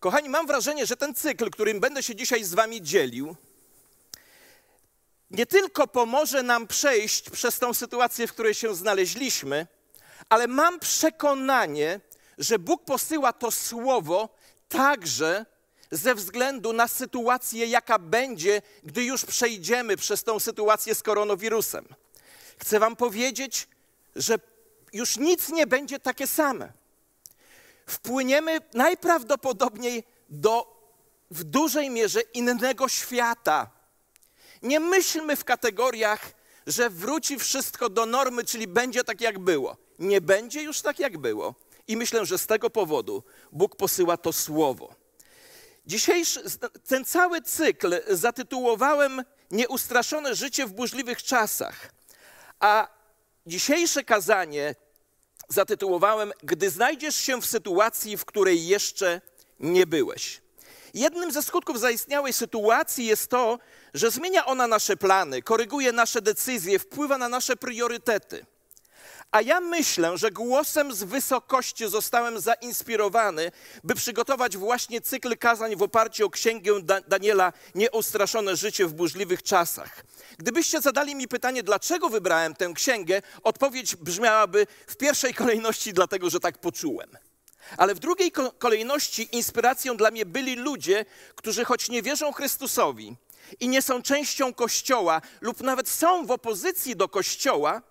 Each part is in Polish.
Kochani, mam wrażenie, że ten cykl, którym będę się dzisiaj z Wami dzielił, nie tylko pomoże nam przejść przez tą sytuację, w której się znaleźliśmy, ale mam przekonanie, że Bóg posyła to słowo także ze względu na sytuację, jaka będzie, gdy już przejdziemy przez tą sytuację z koronawirusem. Chcę Wam powiedzieć, że już nic nie będzie takie same. Wpłyniemy najprawdopodobniej do w dużej mierze innego świata. Nie myślmy w kategoriach, że wróci wszystko do normy, czyli będzie tak jak było. Nie będzie już tak jak było. I myślę, że z tego powodu Bóg posyła to słowo. Dzisiejszy, ten cały cykl zatytułowałem Nieustraszone życie w burzliwych czasach. A dzisiejsze kazanie zatytułowałem Gdy znajdziesz się w sytuacji, w której jeszcze nie byłeś. Jednym ze skutków zaistniałej sytuacji jest to, że zmienia ona nasze plany, koryguje nasze decyzje, wpływa na nasze priorytety. A ja myślę, że głosem z wysokości zostałem zainspirowany, by przygotować właśnie cykl kazań w oparciu o księgę Daniela Nieustraszone życie w burzliwych czasach. Gdybyście zadali mi pytanie, dlaczego wybrałem tę księgę, odpowiedź brzmiałaby w pierwszej kolejności dlatego, że tak poczułem. Ale w drugiej kolejności inspiracją dla mnie byli ludzie, którzy choć nie wierzą Chrystusowi i nie są częścią Kościoła lub nawet są w opozycji do Kościoła,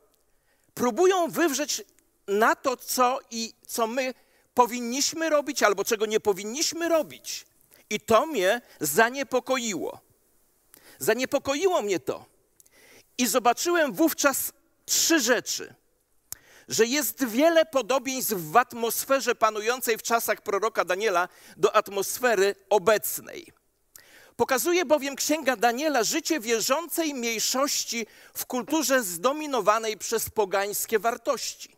próbują wywrzeć na to, co i co my powinniśmy robić albo czego nie powinniśmy robić. I to mnie zaniepokoiło. Zaniepokoiło mnie to. I zobaczyłem wówczas trzy rzeczy. Że jest wiele podobieństw w atmosferze panującej w czasach proroka Daniela do atmosfery obecnej. Pokazuje bowiem Księga Daniela życie wierzącej mniejszości w kulturze zdominowanej przez pogańskie wartości.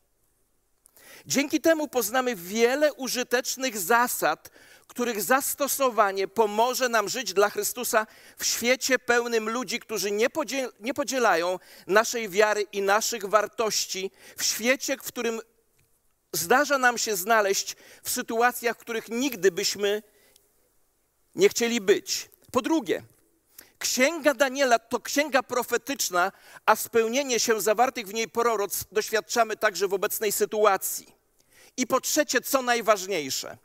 Dzięki temu poznamy wiele użytecznych zasad, których zastosowanie pomoże nam żyć dla Chrystusa w świecie pełnym ludzi, którzy nie, podziel nie podzielają naszej wiary i naszych wartości, w świecie, w którym zdarza nam się znaleźć w sytuacjach, w których nigdy byśmy nie chcieli być. Po drugie, Księga Daniela to księga profetyczna, a spełnienie się zawartych w niej proroc doświadczamy także w obecnej sytuacji. I po trzecie, co najważniejsze,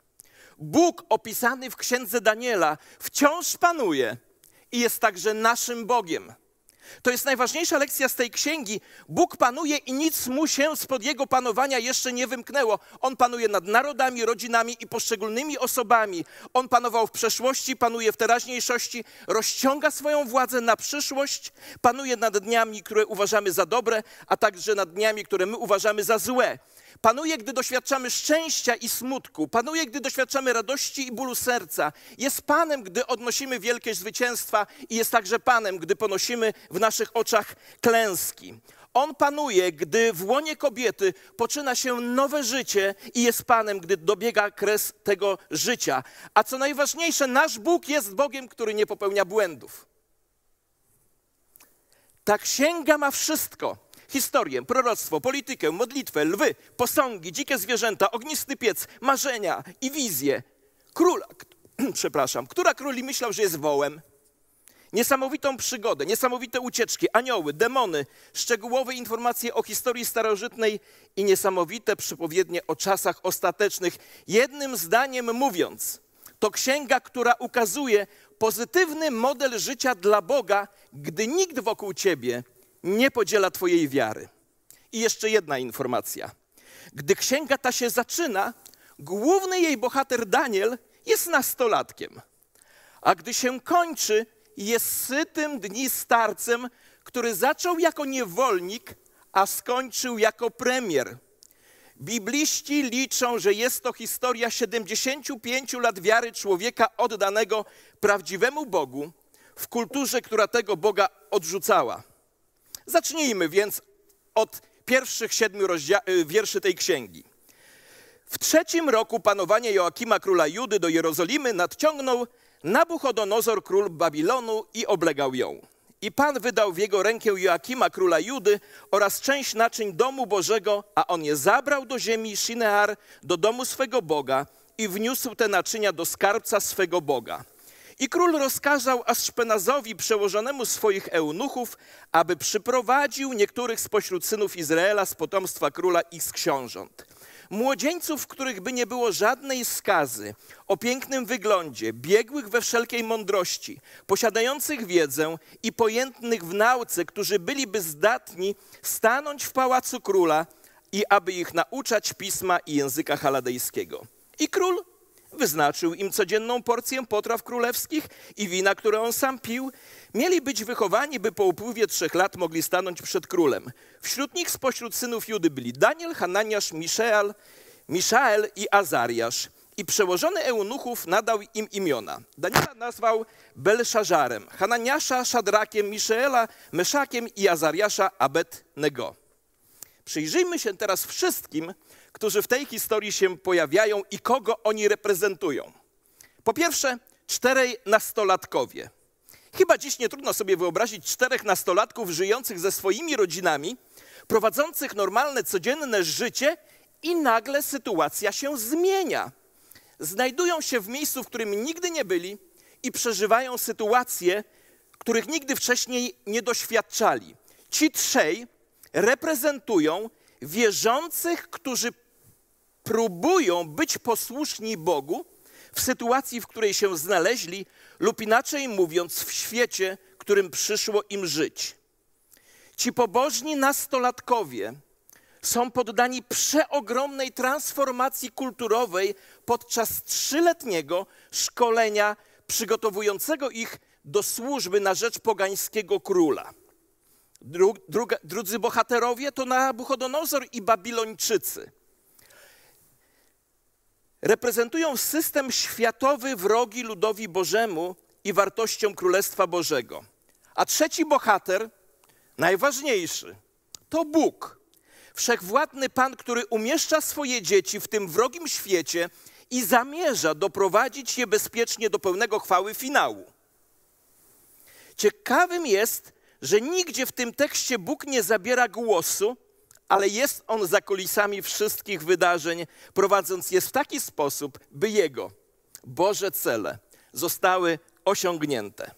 Bóg opisany w księdze Daniela wciąż panuje i jest także naszym Bogiem. To jest najważniejsza lekcja z tej księgi. Bóg panuje i nic mu się spod jego panowania jeszcze nie wymknęło. On panuje nad narodami, rodzinami i poszczególnymi osobami. On panował w przeszłości, panuje w teraźniejszości, rozciąga swoją władzę na przyszłość, panuje nad dniami, które uważamy za dobre, a także nad dniami, które my uważamy za złe. Panuje, gdy doświadczamy szczęścia i smutku. Panuje, gdy doświadczamy radości i bólu serca. Jest Panem, gdy odnosimy wielkie zwycięstwa i jest także Panem, gdy ponosimy w naszych oczach klęski. On panuje, gdy w łonie kobiety poczyna się nowe życie i jest Panem, gdy dobiega kres tego życia. A co najważniejsze, nasz Bóg jest Bogiem, który nie popełnia błędów. Ta księga ma wszystko historię, proroctwo, politykę, modlitwę, lwy, posągi, dzikie zwierzęta, ognisty piec, marzenia i wizje. Króla, przepraszam, która króli myślał, że jest wołem? Niesamowitą przygodę, niesamowite ucieczki, anioły, demony, szczegółowe informacje o historii starożytnej i niesamowite przypowiednie o czasach ostatecznych. Jednym zdaniem mówiąc, to księga, która ukazuje pozytywny model życia dla Boga, gdy nikt wokół ciebie nie podziela Twojej wiary. I jeszcze jedna informacja. Gdy księga ta się zaczyna, główny jej bohater Daniel jest nastolatkiem, a gdy się kończy, jest sytym dni starcem, który zaczął jako niewolnik, a skończył jako premier. Bibliści liczą, że jest to historia 75 lat wiary człowieka oddanego prawdziwemu Bogu w kulturze, która tego Boga odrzucała. Zacznijmy więc od pierwszych siedmiu y, wierszy tej księgi. W trzecim roku panowania Joakima króla Judy do Jerozolimy nadciągnął Nabuchodonozor król Babilonu i oblegał ją. I Pan wydał w jego rękę Joakima króla Judy oraz część naczyń domu Bożego, a on je zabrał do ziemi Shinear, do domu swego Boga i wniósł te naczynia do skarbca swego Boga. I król rozkazał Aszpenazowi, przełożonemu swoich eunuchów, aby przyprowadził niektórych spośród synów Izraela z potomstwa króla i z książąt. Młodzieńców, których by nie było żadnej skazy, o pięknym wyglądzie, biegłych we wszelkiej mądrości, posiadających wiedzę i pojętnych w nauce, którzy byliby zdatni stanąć w pałacu króla i aby ich nauczać pisma i języka haladejskiego. I król wyznaczył im codzienną porcję potraw królewskich i wina, które on sam pił. Mieli być wychowani, by po upływie trzech lat mogli stanąć przed królem. Wśród nich spośród synów Judy byli Daniel, Hananiasz, Miszael, Miszael i Azariasz. I przełożony eunuchów nadał im imiona. Daniela nazwał Belszazarem, Hananiasza Szadrakiem, Miszaela Meszakiem i Azariasza Abed-Nego. Przyjrzyjmy się teraz wszystkim, którzy w tej historii się pojawiają i kogo oni reprezentują. Po pierwsze, czterej nastolatkowie. Chyba dziś nie trudno sobie wyobrazić czterech nastolatków żyjących ze swoimi rodzinami, prowadzących normalne, codzienne życie i nagle sytuacja się zmienia. Znajdują się w miejscu, w którym nigdy nie byli i przeżywają sytuacje, których nigdy wcześniej nie doświadczali. Ci trzej reprezentują wierzących, którzy próbują być posłuszni Bogu w sytuacji, w której się znaleźli, lub inaczej mówiąc, w świecie, którym przyszło im żyć. Ci pobożni nastolatkowie są poddani przeogromnej transformacji kulturowej podczas trzyletniego szkolenia przygotowującego ich do służby na rzecz pogańskiego króla. Dru, druga, drudzy bohaterowie to Nabuchodonozor i Babilończycy. Reprezentują system światowy wrogi ludowi Bożemu i wartościom Królestwa Bożego. A trzeci bohater, najważniejszy, to Bóg. Wszechwładny Pan, który umieszcza swoje dzieci w tym wrogim świecie i zamierza doprowadzić je bezpiecznie do pełnego chwały finału. Ciekawym jest, że nigdzie w tym tekście Bóg nie zabiera głosu, ale jest on za kulisami wszystkich wydarzeń, prowadząc je w taki sposób, by Jego Boże cele zostały osiągnięte.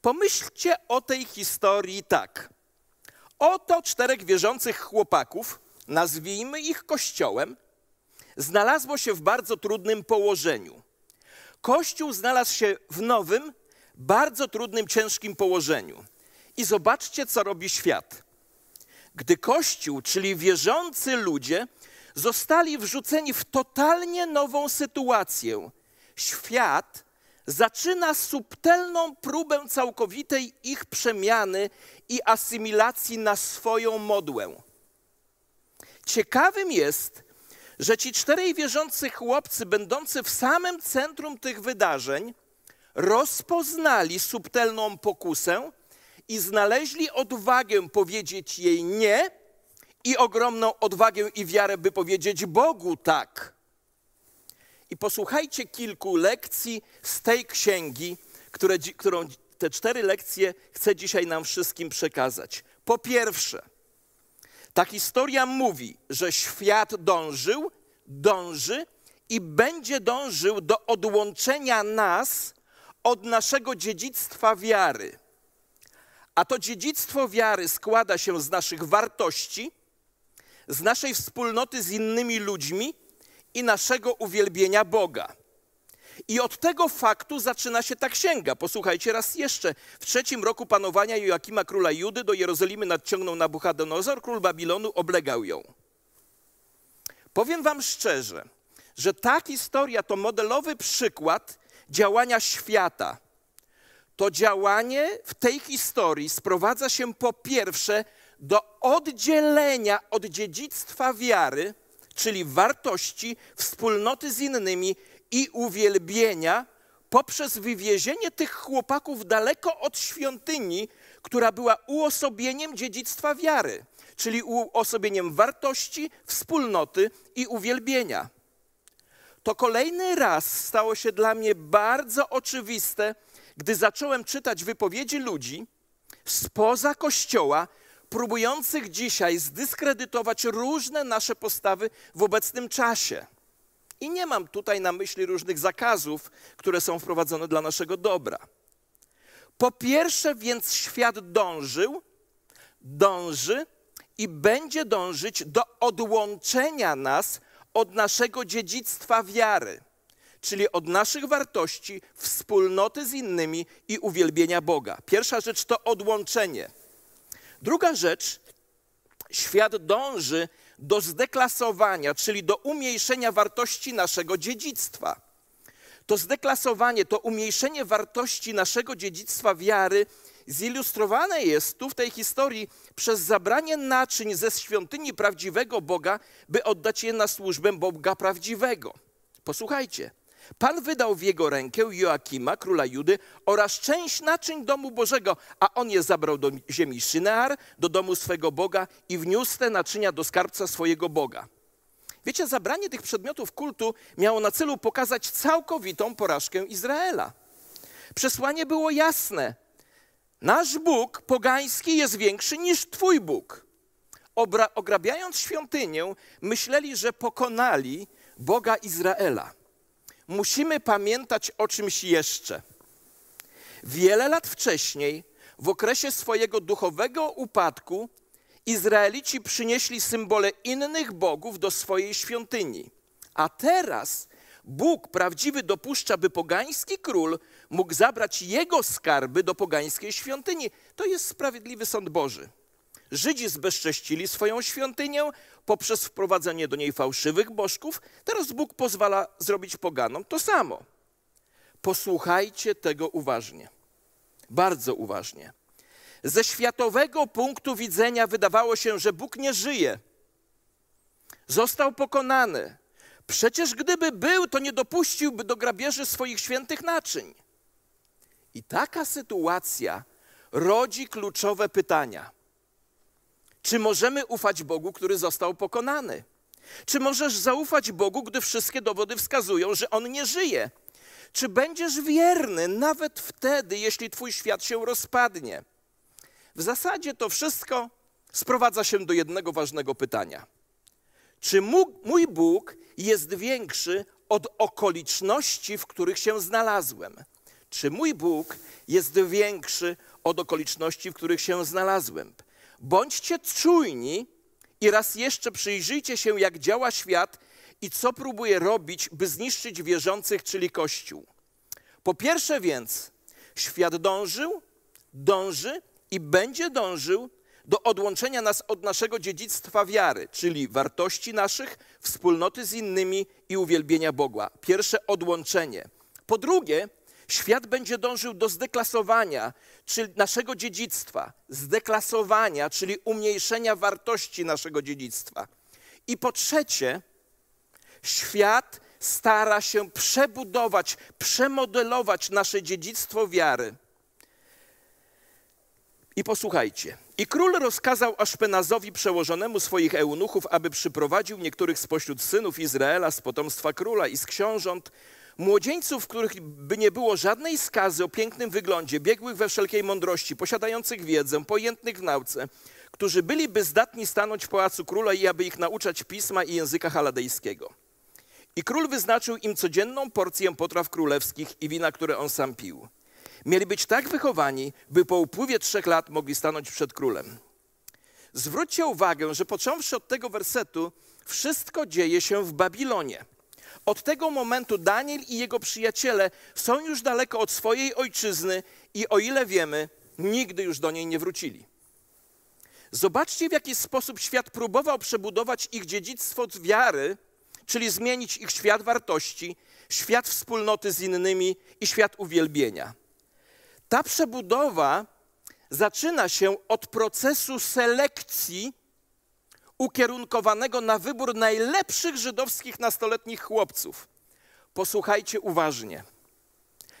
Pomyślcie o tej historii tak. Oto czterech wierzących chłopaków, nazwijmy ich kościołem, znalazło się w bardzo trudnym położeniu. Kościół znalazł się w nowym, bardzo trudnym, ciężkim położeniu. I zobaczcie, co robi świat. Gdy Kościół, czyli wierzący ludzie, zostali wrzuceni w totalnie nową sytuację, świat zaczyna subtelną próbę całkowitej ich przemiany i asymilacji na swoją modłę. Ciekawym jest, że ci czterej wierzący chłopcy, będący w samym centrum tych wydarzeń, rozpoznali subtelną pokusę i znaleźli odwagę powiedzieć jej nie i ogromną odwagę i wiarę, by powiedzieć Bogu tak. I posłuchajcie kilku lekcji z tej księgi, które, którą te cztery lekcje chcę dzisiaj nam wszystkim przekazać. Po pierwsze, ta historia mówi, że świat dążył, dąży i będzie dążył do odłączenia nas od naszego dziedzictwa wiary. A to dziedzictwo wiary składa się z naszych wartości, z naszej wspólnoty z innymi ludźmi i naszego uwielbienia Boga. I od tego faktu zaczyna się ta księga. Posłuchajcie raz jeszcze. W trzecim roku panowania Joakima króla Judy do Jerozolimy nadciągnął Nabuchodonozor, król Babilonu oblegał ją. Powiem wam szczerze, że ta historia to modelowy przykład działania świata, to działanie w tej historii sprowadza się po pierwsze do oddzielenia od dziedzictwa wiary, czyli wartości, wspólnoty z innymi i uwielbienia, poprzez wywiezienie tych chłopaków daleko od świątyni, która była uosobieniem dziedzictwa wiary, czyli uosobieniem wartości, wspólnoty i uwielbienia. To kolejny raz stało się dla mnie bardzo oczywiste, gdy zacząłem czytać wypowiedzi ludzi spoza kościoła, próbujących dzisiaj zdyskredytować różne nasze postawy w obecnym czasie. I nie mam tutaj na myśli różnych zakazów, które są wprowadzone dla naszego dobra. Po pierwsze, więc świat dążył, dąży i będzie dążyć do odłączenia nas od naszego dziedzictwa wiary, czyli od naszych wartości, wspólnoty z innymi i uwielbienia Boga. Pierwsza rzecz to odłączenie. Druga rzecz, świat dąży do zdeklasowania, czyli do umniejszenia wartości naszego dziedzictwa. To zdeklasowanie, to umniejszenie wartości naszego dziedzictwa wiary zilustrowane jest tu w tej historii przez zabranie naczyń ze świątyni prawdziwego Boga, by oddać je na służbę Boga prawdziwego. Posłuchajcie. Pan wydał w jego rękę Joakima, króla Judy, oraz część naczyń domu Bożego, a on je zabrał do ziemi Szynear, do domu swego Boga i wniósł te naczynia do skarbca swojego Boga. Wiecie, zabranie tych przedmiotów kultu miało na celu pokazać całkowitą porażkę Izraela. Przesłanie było jasne. Nasz Bóg pogański jest większy niż Twój Bóg. Obra ograbiając świątynię, myśleli, że pokonali Boga Izraela. Musimy pamiętać o czymś jeszcze. Wiele lat wcześniej, w okresie swojego duchowego upadku, Izraelici przynieśli symbole innych bogów do swojej świątyni. A teraz Bóg prawdziwy dopuszcza, by pogański król mógł zabrać jego skarby do pogańskiej świątyni. To jest sprawiedliwy sąd Boży. Żydzi zbezcześcili swoją świątynię poprzez wprowadzenie do niej fałszywych bożków. Teraz Bóg pozwala zrobić poganom to samo. Posłuchajcie tego uważnie. Bardzo uważnie. Ze światowego punktu widzenia wydawało się, że Bóg nie żyje. Został pokonany. Przecież gdyby był, to nie dopuściłby do grabieży swoich świętych naczyń. I taka sytuacja rodzi kluczowe pytania. Czy możemy ufać Bogu, który został pokonany? Czy możesz zaufać Bogu, gdy wszystkie dowody wskazują, że On nie żyje? Czy będziesz wierny nawet wtedy, jeśli Twój świat się rozpadnie? W zasadzie to wszystko sprowadza się do jednego ważnego pytania. Czy mój Bóg jest większy od okoliczności, w których się znalazłem? Czy mój Bóg jest większy od okoliczności, w których się znalazłem? Bądźcie czujni i raz jeszcze przyjrzyjcie się, jak działa świat i co próbuje robić, by zniszczyć wierzących, czyli Kościół. Po pierwsze więc, świat dążył, dąży i będzie dążył do odłączenia nas od naszego dziedzictwa wiary, czyli wartości naszych, wspólnoty z innymi i uwielbienia Boga. Pierwsze odłączenie. Po drugie, świat będzie dążył do zdeklasowania, czyli naszego dziedzictwa, zdeklasowania, czyli umniejszenia wartości naszego dziedzictwa. I po trzecie, świat stara się przebudować, przemodelować nasze dziedzictwo wiary i posłuchajcie. I król rozkazał Aszpenazowi, przełożonemu swoich eunuchów, aby przyprowadził niektórych spośród synów Izraela z potomstwa króla i z książąt, młodzieńców, których by nie było żadnej skazy o pięknym wyglądzie, biegłych we wszelkiej mądrości, posiadających wiedzę, pojętnych w nauce, którzy byliby zdatni stanąć w pałacu króla i aby ich nauczać pisma i języka haladejskiego. I król wyznaczył im codzienną porcję potraw królewskich i wina, które on sam pił. Mieli być tak wychowani, by po upływie trzech lat mogli stanąć przed królem. Zwróćcie uwagę, że począwszy od tego wersetu, wszystko dzieje się w Babilonie. Od tego momentu Daniel i jego przyjaciele są już daleko od swojej ojczyzny i o ile wiemy, nigdy już do niej nie wrócili. Zobaczcie, w jaki sposób świat próbował przebudować ich dziedzictwo wiary, czyli zmienić ich świat wartości, świat wspólnoty z innymi i świat uwielbienia. Ta przebudowa zaczyna się od procesu selekcji ukierunkowanego na wybór najlepszych żydowskich nastoletnich chłopców. Posłuchajcie uważnie.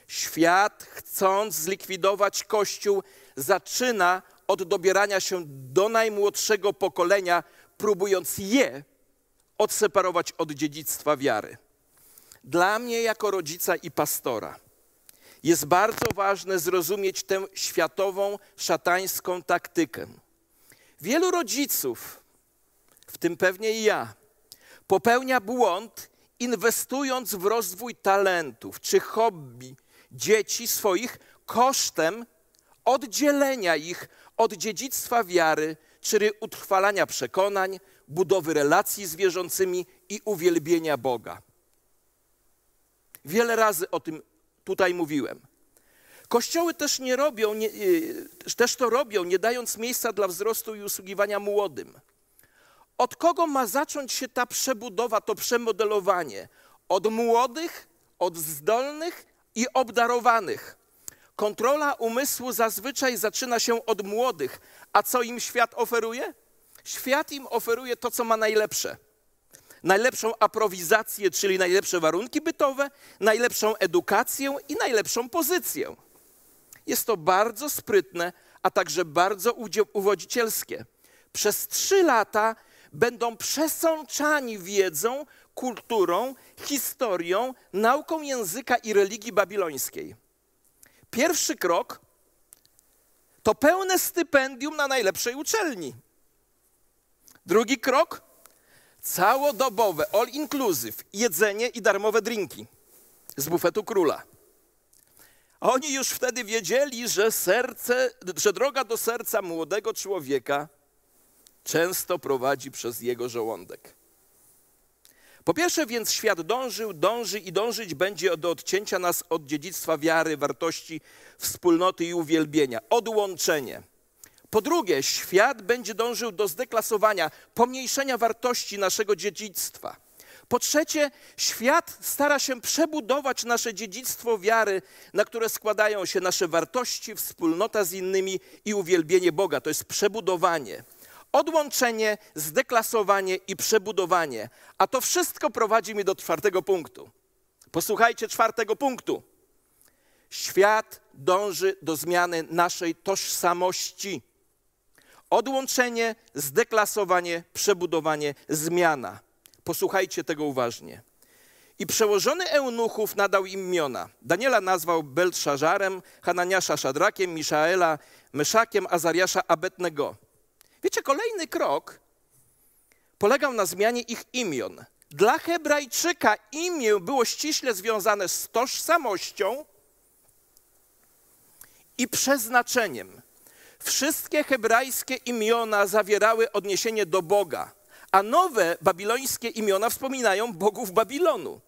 Świat, chcąc zlikwidować Kościół, zaczyna od dobierania się do najmłodszego pokolenia, próbując je odseparować od dziedzictwa wiary. Dla mnie, jako rodzica i pastora, jest bardzo ważne zrozumieć tę światową, szatańską taktykę. Wielu rodziców, w tym pewnie i ja, popełnia błąd inwestując w rozwój talentów czy hobby dzieci swoich kosztem oddzielenia ich od dziedzictwa wiary, czyli utrwalania przekonań, budowy relacji z wierzącymi i uwielbienia Boga. Wiele razy o tym tutaj mówiłem. Kościoły też nie robią, nie, y, też to robią, nie dając miejsca dla wzrostu i usługiwania młodym. Od kogo ma zacząć się ta przebudowa, to przemodelowanie? Od młodych, od zdolnych i obdarowanych. Kontrola umysłu zazwyczaj zaczyna się od młodych, a co im świat oferuje? Świat im oferuje to, co ma najlepsze. Najlepszą aprowizację, czyli najlepsze warunki bytowe, najlepszą edukację i najlepszą pozycję. Jest to bardzo sprytne, a także bardzo uwodzicielskie. Przez trzy lata będą przesączani wiedzą, kulturą, historią, nauką języka i religii babilońskiej. Pierwszy krok to pełne stypendium na najlepszej uczelni. Drugi krok całodobowe, all inclusive, jedzenie i darmowe drinki z bufetu króla. Oni już wtedy wiedzieli, że serce, że droga do serca młodego człowieka często prowadzi przez jego żołądek. Po pierwsze więc świat dążył, dąży i dążyć będzie do odcięcia nas od dziedzictwa wiary, wartości, wspólnoty i uwielbienia, odłączenie. Po drugie, świat będzie dążył do zdeklasowania, pomniejszenia wartości naszego dziedzictwa. Po trzecie, świat stara się przebudować nasze dziedzictwo wiary, na które składają się nasze wartości, wspólnota z innymi i uwielbienie Boga. To jest przebudowanie. Odłączenie, zdeklasowanie i przebudowanie. A to wszystko prowadzi mnie do czwartego punktu. Posłuchajcie czwartego punktu. Świat dąży do zmiany naszej tożsamości. Odłączenie, zdeklasowanie, przebudowanie, zmiana. Posłuchajcie tego uważnie. I przełożony eunuchów nadał im imiona. Daniela nazwał Beltrzarzarem, Hananiasza Szadrakiem, Miszaela Myszakiem, Azariasza Abetnego. Wiecie, kolejny krok polegał na zmianie ich imion. Dla Hebrajczyka imię było ściśle związane z tożsamością i przeznaczeniem. Wszystkie hebrajskie imiona zawierały odniesienie do Boga, a nowe babilońskie imiona wspominają bogów Babilonu.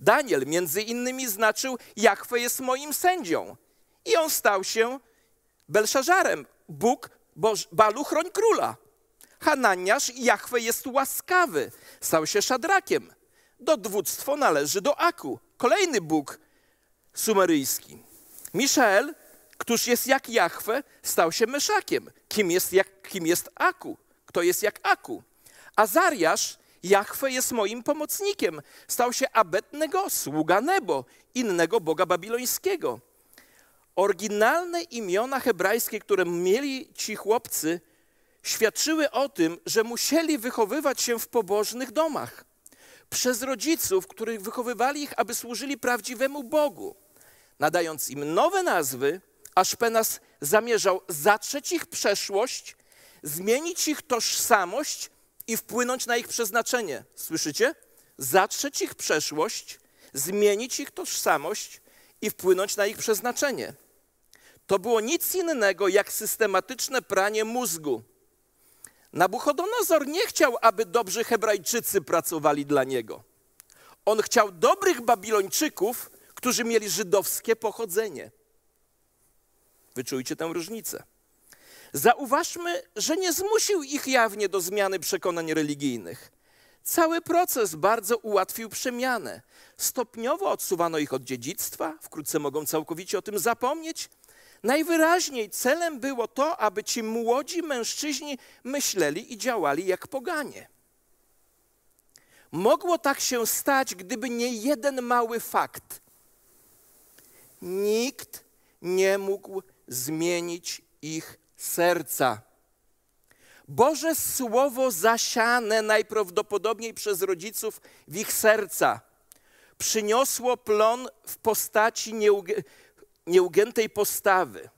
Daniel między innymi znaczył Jachwę jest moim sędzią i on stał się Belszazarem, Bóg Boż, Balu chroń króla. Hananiasz Jachwę jest łaskawy, stał się szadrakiem. Dowództwo należy do Aku, kolejny Bóg sumeryjski. Miszael Któż jest jak Jachwę, stał się Meszakiem. Kim jest, jak, kim jest Aku? Kto jest jak Aku? Azariasz, Jachwę jest moim pomocnikiem. Stał się Abednego, sługa Nebo, innego boga babilońskiego. Oryginalne imiona hebrajskie, które mieli ci chłopcy, świadczyły o tym, że musieli wychowywać się w pobożnych domach. Przez rodziców, których wychowywali ich, aby służyli prawdziwemu Bogu. Nadając im nowe nazwy, Aszpenas zamierzał zatrzeć ich przeszłość, zmienić ich tożsamość i wpłynąć na ich przeznaczenie. Słyszycie? Zatrzeć ich przeszłość, zmienić ich tożsamość i wpłynąć na ich przeznaczenie. To było nic innego jak systematyczne pranie mózgu. Nabuchodonozor nie chciał, aby dobrzy Hebrajczycy pracowali dla niego. On chciał dobrych Babilończyków, którzy mieli żydowskie pochodzenie. Wyczujcie tę różnicę. Zauważmy, że nie zmusił ich jawnie do zmiany przekonań religijnych. Cały proces bardzo ułatwił przemianę. Stopniowo odsuwano ich od dziedzictwa, wkrótce mogą całkowicie o tym zapomnieć. Najwyraźniej celem było to, aby ci młodzi mężczyźni myśleli i działali jak poganie. Mogło tak się stać, gdyby nie jeden mały fakt. Nikt nie mógł zmienić ich serca. Boże Słowo zasiane najprawdopodobniej przez rodziców w ich serca przyniosło plon w postaci nieugiętej postawy.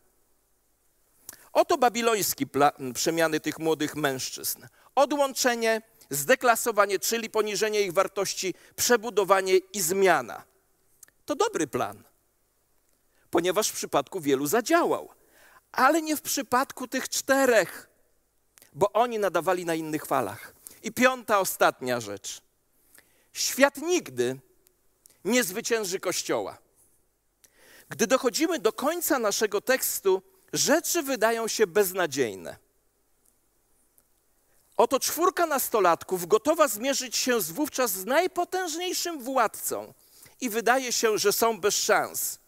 Oto babiloński plan przemiany tych młodych mężczyzn. Odłączenie, zdeklasowanie, czyli poniżenie ich wartości, przebudowanie i zmiana. To dobry plan, ponieważ w przypadku wielu zadziałał, ale nie w przypadku tych czterech, bo oni nadawali na innych falach. I piąta, ostatnia rzecz. Świat nigdy nie zwycięży Kościoła. Gdy dochodzimy do końca naszego tekstu, rzeczy wydają się beznadziejne. Oto czwórka nastolatków gotowa zmierzyć się z wówczas z najpotężniejszym władcą i wydaje się, że są bez szans.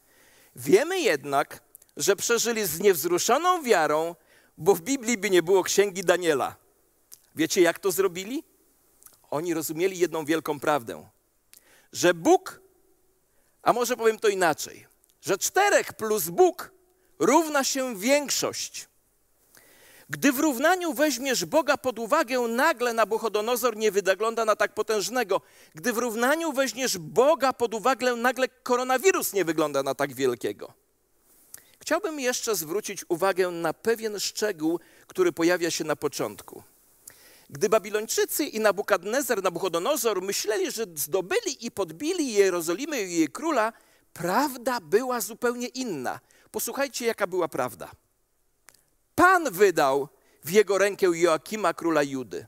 Wiemy jednak, że przeżyli z niewzruszoną wiarą, bo w Biblii by nie było księgi Daniela. Wiecie, jak to zrobili? Oni rozumieli jedną wielką prawdę, że Bóg, a może powiem to inaczej, że czterech plus Bóg równa się większość. Gdy w równaniu weźmiesz Boga pod uwagę, nagle Nabuchodonozor nie wygląda na tak potężnego. Gdy w równaniu weźmiesz Boga pod uwagę, nagle koronawirus nie wygląda na tak wielkiego. Chciałbym jeszcze zwrócić uwagę na pewien szczegół, który pojawia się na początku. Gdy Babilończycy i Nabukadnezar, Nabuchodonozor myśleli, że zdobyli i podbili Jerozolimę i jej króla, prawda była zupełnie inna. Posłuchajcie, jaka była prawda. Pan wydał w jego rękę Joakima, króla Judy.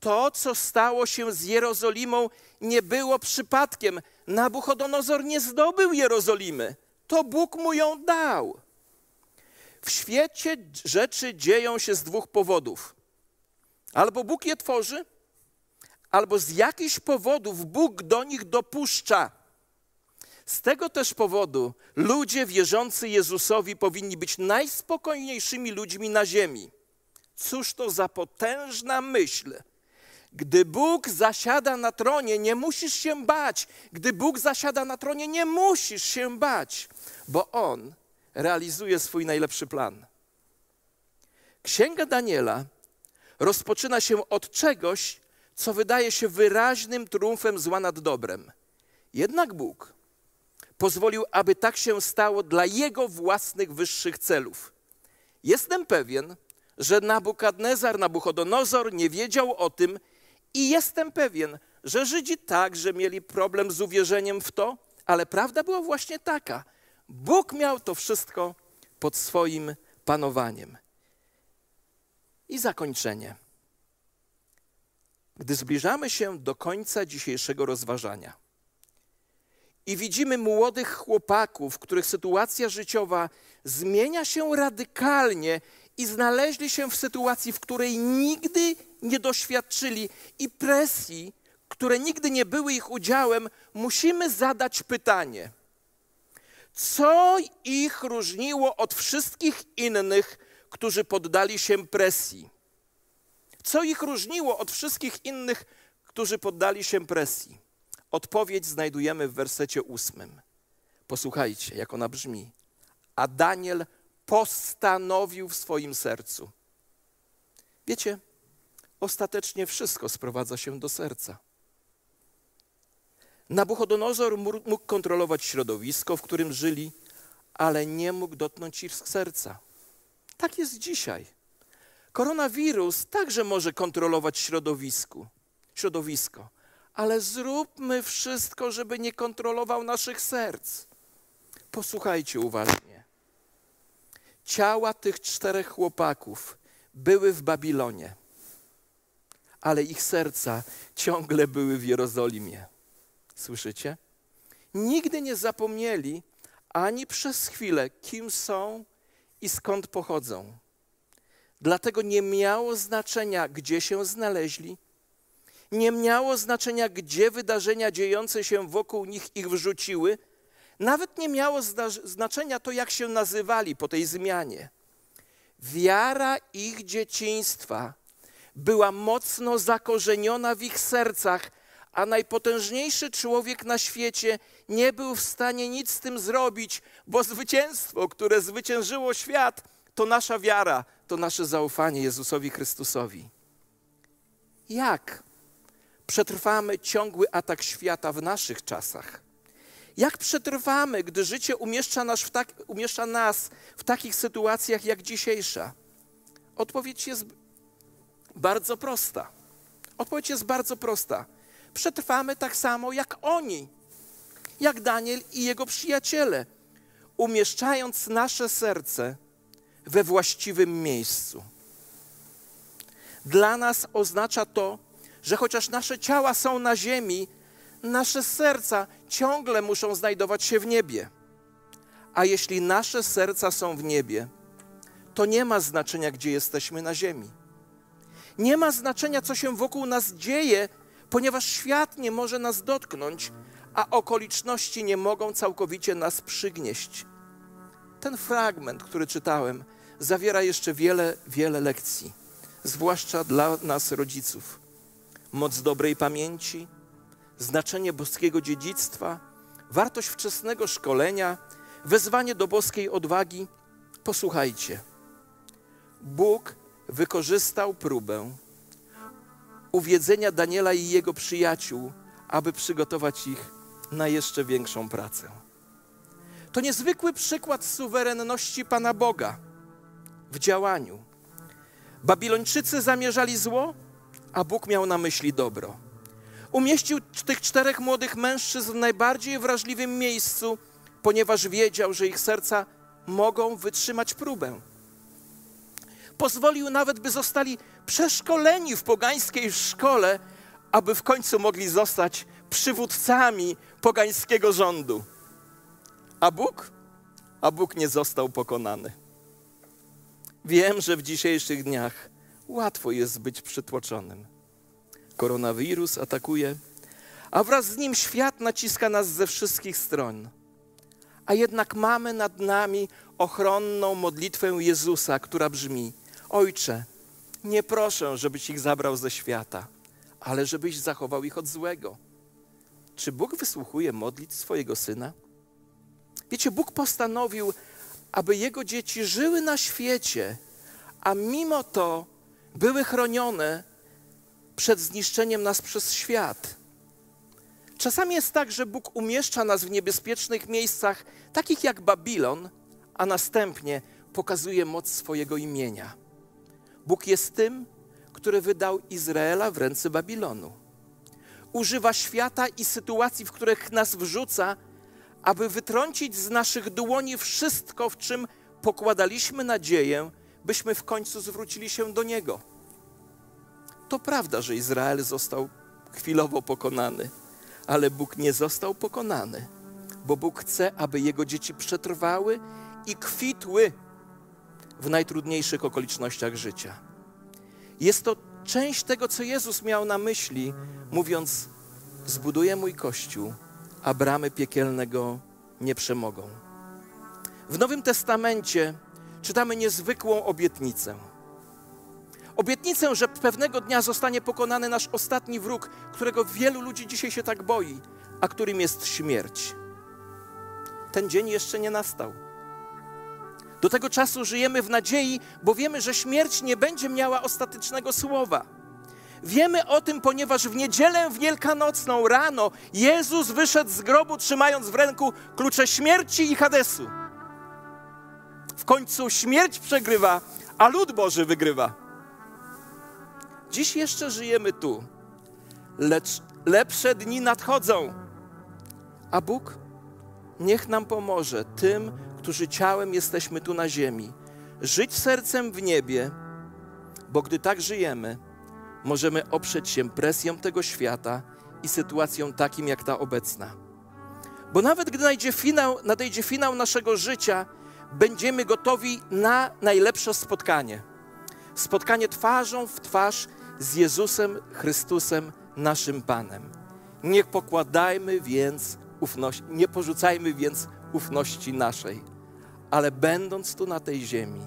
To, co stało się z Jerozolimą, nie było przypadkiem. Nabuchodonozor nie zdobył Jerozolimy. To Bóg mu ją dał. W świecie rzeczy dzieją się z dwóch powodów. Albo Bóg je tworzy, albo z jakichś powodów Bóg do nich dopuszcza. Z tego też powodu ludzie wierzący Jezusowi powinni być najspokojniejszymi ludźmi na ziemi. Cóż to za potężna myśl. Gdy Bóg zasiada na tronie, nie musisz się bać. Gdy Bóg zasiada na tronie, nie musisz się bać, bo On realizuje swój najlepszy plan. Księga Daniela rozpoczyna się od czegoś, co wydaje się wyraźnym triumfem zła nad dobrem. Jednak Bóg pozwolił, aby tak się stało dla Jego własnych wyższych celów. Jestem pewien, że Nabukadnezar, Nabuchodonozor nie wiedział o tym i jestem pewien, że Żydzi także mieli problem z uwierzeniem w to, ale prawda była właśnie taka. Bóg miał to wszystko pod swoim panowaniem. I zakończenie. Gdy zbliżamy się do końca dzisiejszego rozważania i widzimy młodych chłopaków, których sytuacja życiowa zmienia się radykalnie i znaleźli się w sytuacji, w której nigdy nie doświadczyli i presji, które nigdy nie były ich udziałem, musimy zadać pytanie: co ich różniło od wszystkich innych, którzy poddali się presji? Co ich różniło od wszystkich innych, którzy poddali się presji? Odpowiedź znajdujemy w wersecie ósmym. Posłuchajcie, jak ona brzmi. A Daniel postanowił w swoim sercu. Wiecie, ostatecznie wszystko sprowadza się do serca. Nabuchodonozor mógł kontrolować środowisko, w którym żyli, ale nie mógł dotknąć ich serca. Tak jest dzisiaj. Koronawirus także może kontrolować środowisku, środowisko, ale zróbmy wszystko, żeby nie kontrolował naszych serc. Posłuchajcie uważnie. Ciała tych czterech chłopaków były w Babilonie, ale ich serca ciągle były w Jerozolimie. Słyszycie? Nigdy nie zapomnieli ani przez chwilę, kim są i skąd pochodzą. Dlatego nie miało znaczenia, gdzie się znaleźli, nie miało znaczenia, gdzie wydarzenia dziejące się wokół nich ich wrzuciły, nawet nie miało znaczenia to, jak się nazywali po tej zmianie. Wiara ich dzieciństwa była mocno zakorzeniona w ich sercach, a najpotężniejszy człowiek na świecie nie był w stanie nic z tym zrobić, bo zwycięstwo, które zwyciężyło świat, to nasza wiara, to nasze zaufanie Jezusowi Chrystusowi. Jak przetrwamy ciągły atak świata w naszych czasach? Jak przetrwamy, gdy życie umieszcza nas, tak, umieszcza nas w takich sytuacjach jak dzisiejsza? Odpowiedź jest bardzo prosta. Odpowiedź jest bardzo prosta. Przetrwamy tak samo jak oni, jak Daniel i jego przyjaciele, umieszczając nasze serce we właściwym miejscu. Dla nas oznacza to, że chociaż nasze ciała są na ziemi, nasze serca ciągle muszą znajdować się w niebie. A jeśli nasze serca są w niebie, to nie ma znaczenia, gdzie jesteśmy na ziemi. Nie ma znaczenia, co się wokół nas dzieje, ponieważ świat nie może nas dotknąć, a okoliczności nie mogą całkowicie nas przygnieść. Ten fragment, który czytałem, zawiera jeszcze wiele, wiele lekcji, zwłaszcza dla nas, rodziców. Moc dobrej pamięci, znaczenie boskiego dziedzictwa, wartość wczesnego szkolenia, wezwanie do boskiej odwagi. Posłuchajcie. Bóg wykorzystał próbę uwiedzenia Daniela i jego przyjaciół, aby przygotować ich na jeszcze większą pracę. To niezwykły przykład suwerenności Pana Boga w działaniu. Babilończycy zamierzali zło, a Bóg miał na myśli dobro. Umieścił tych czterech młodych mężczyzn w najbardziej wrażliwym miejscu, ponieważ wiedział, że ich serca mogą wytrzymać próbę. Pozwolił nawet, by zostali przeszkoleni w pogańskiej szkole, aby w końcu mogli zostać przywódcami pogańskiego rządu. A Bóg? A Bóg nie został pokonany. Wiem, że w dzisiejszych dniach łatwo jest być przytłoczonym. Koronawirus atakuje, a wraz z nim świat naciska nas ze wszystkich stron. A jednak mamy nad nami ochronną modlitwę Jezusa, która brzmi: Ojcze, nie proszę, żebyś ich zabrał ze świata, ale żebyś zachował ich od złego. Czy Bóg wysłuchuje modlitw swojego syna? Wiecie, Bóg postanowił, aby jego dzieci żyły na świecie, a mimo to były chronione przed zniszczeniem nas przez świat. Czasami jest tak, że Bóg umieszcza nas w niebezpiecznych miejscach, takich jak Babilon, a następnie pokazuje moc swojego imienia. Bóg jest tym, który wydał Izraela w ręce Babilonu. Używa świata i sytuacji, w których nas wrzuca, aby wytrącić z naszych dłoni wszystko, w czym pokładaliśmy nadzieję, byśmy w końcu zwrócili się do Niego. To prawda, że Izrael został chwilowo pokonany, ale Bóg nie został pokonany, bo Bóg chce, aby Jego dzieci przetrwały i kwitły w najtrudniejszych okolicznościach życia. Jest to część tego, co Jezus miał na myśli, mówiąc: Zbuduję mój kościół, a bramy piekielnego nie przemogą. W Nowym Testamencie czytamy niezwykłą obietnicę. Obietnicę, że pewnego dnia zostanie pokonany nasz ostatni wróg, którego wielu ludzi dzisiaj się tak boi, a którym jest śmierć. Ten dzień jeszcze nie nastał. Do tego czasu żyjemy w nadziei, bo wiemy, że śmierć nie będzie miała ostatecznego słowa. Wiemy o tym, ponieważ w niedzielę wielkanocną rano Jezus wyszedł z grobu, trzymając w ręku klucze śmierci i Hadesu. W końcu śmierć przegrywa, a lud Boży wygrywa. Dziś jeszcze żyjemy tu, lecz lepsze dni nadchodzą. A Bóg niech nam pomoże tym, którzy ciałem jesteśmy tu na ziemi, żyć sercem w niebie, bo gdy tak żyjemy, możemy oprzeć się presją tego świata i sytuacją takim jak ta obecna. Bo nawet gdy nadejdzie finał, nadejdzie finał naszego życia, będziemy gotowi na najlepsze spotkanie. Spotkanie twarzą w twarz z Jezusem Chrystusem, naszym Panem. Nie pokładajmy więc ufności, nie porzucajmy więc ufności naszej, ale będąc tu na tej ziemi,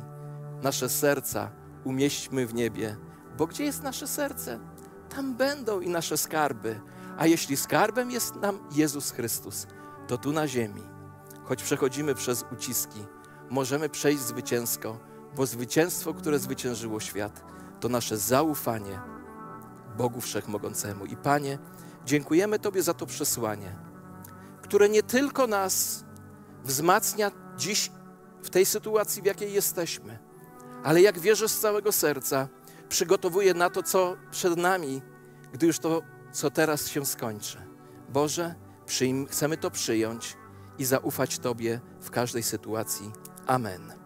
nasze serca umieśćmy w niebie, bo gdzie jest nasze serce, tam będą i nasze skarby. A jeśli skarbem jest nam Jezus Chrystus, to tu na ziemi, choć przechodzimy przez uciski, możemy przejść zwycięsko, bo zwycięstwo, które zwyciężyło świat, to nasze zaufanie Bogu Wszechmogącemu. I Panie, dziękujemy Tobie za to przesłanie, które nie tylko nas wzmacnia dziś w tej sytuacji, w jakiej jesteśmy, ale jak wierzę z całego serca, przygotowuje na to, co przed nami, gdy już to, co teraz się skończy. Boże, przyjm, chcemy to przyjąć i zaufać Tobie w każdej sytuacji. Amen.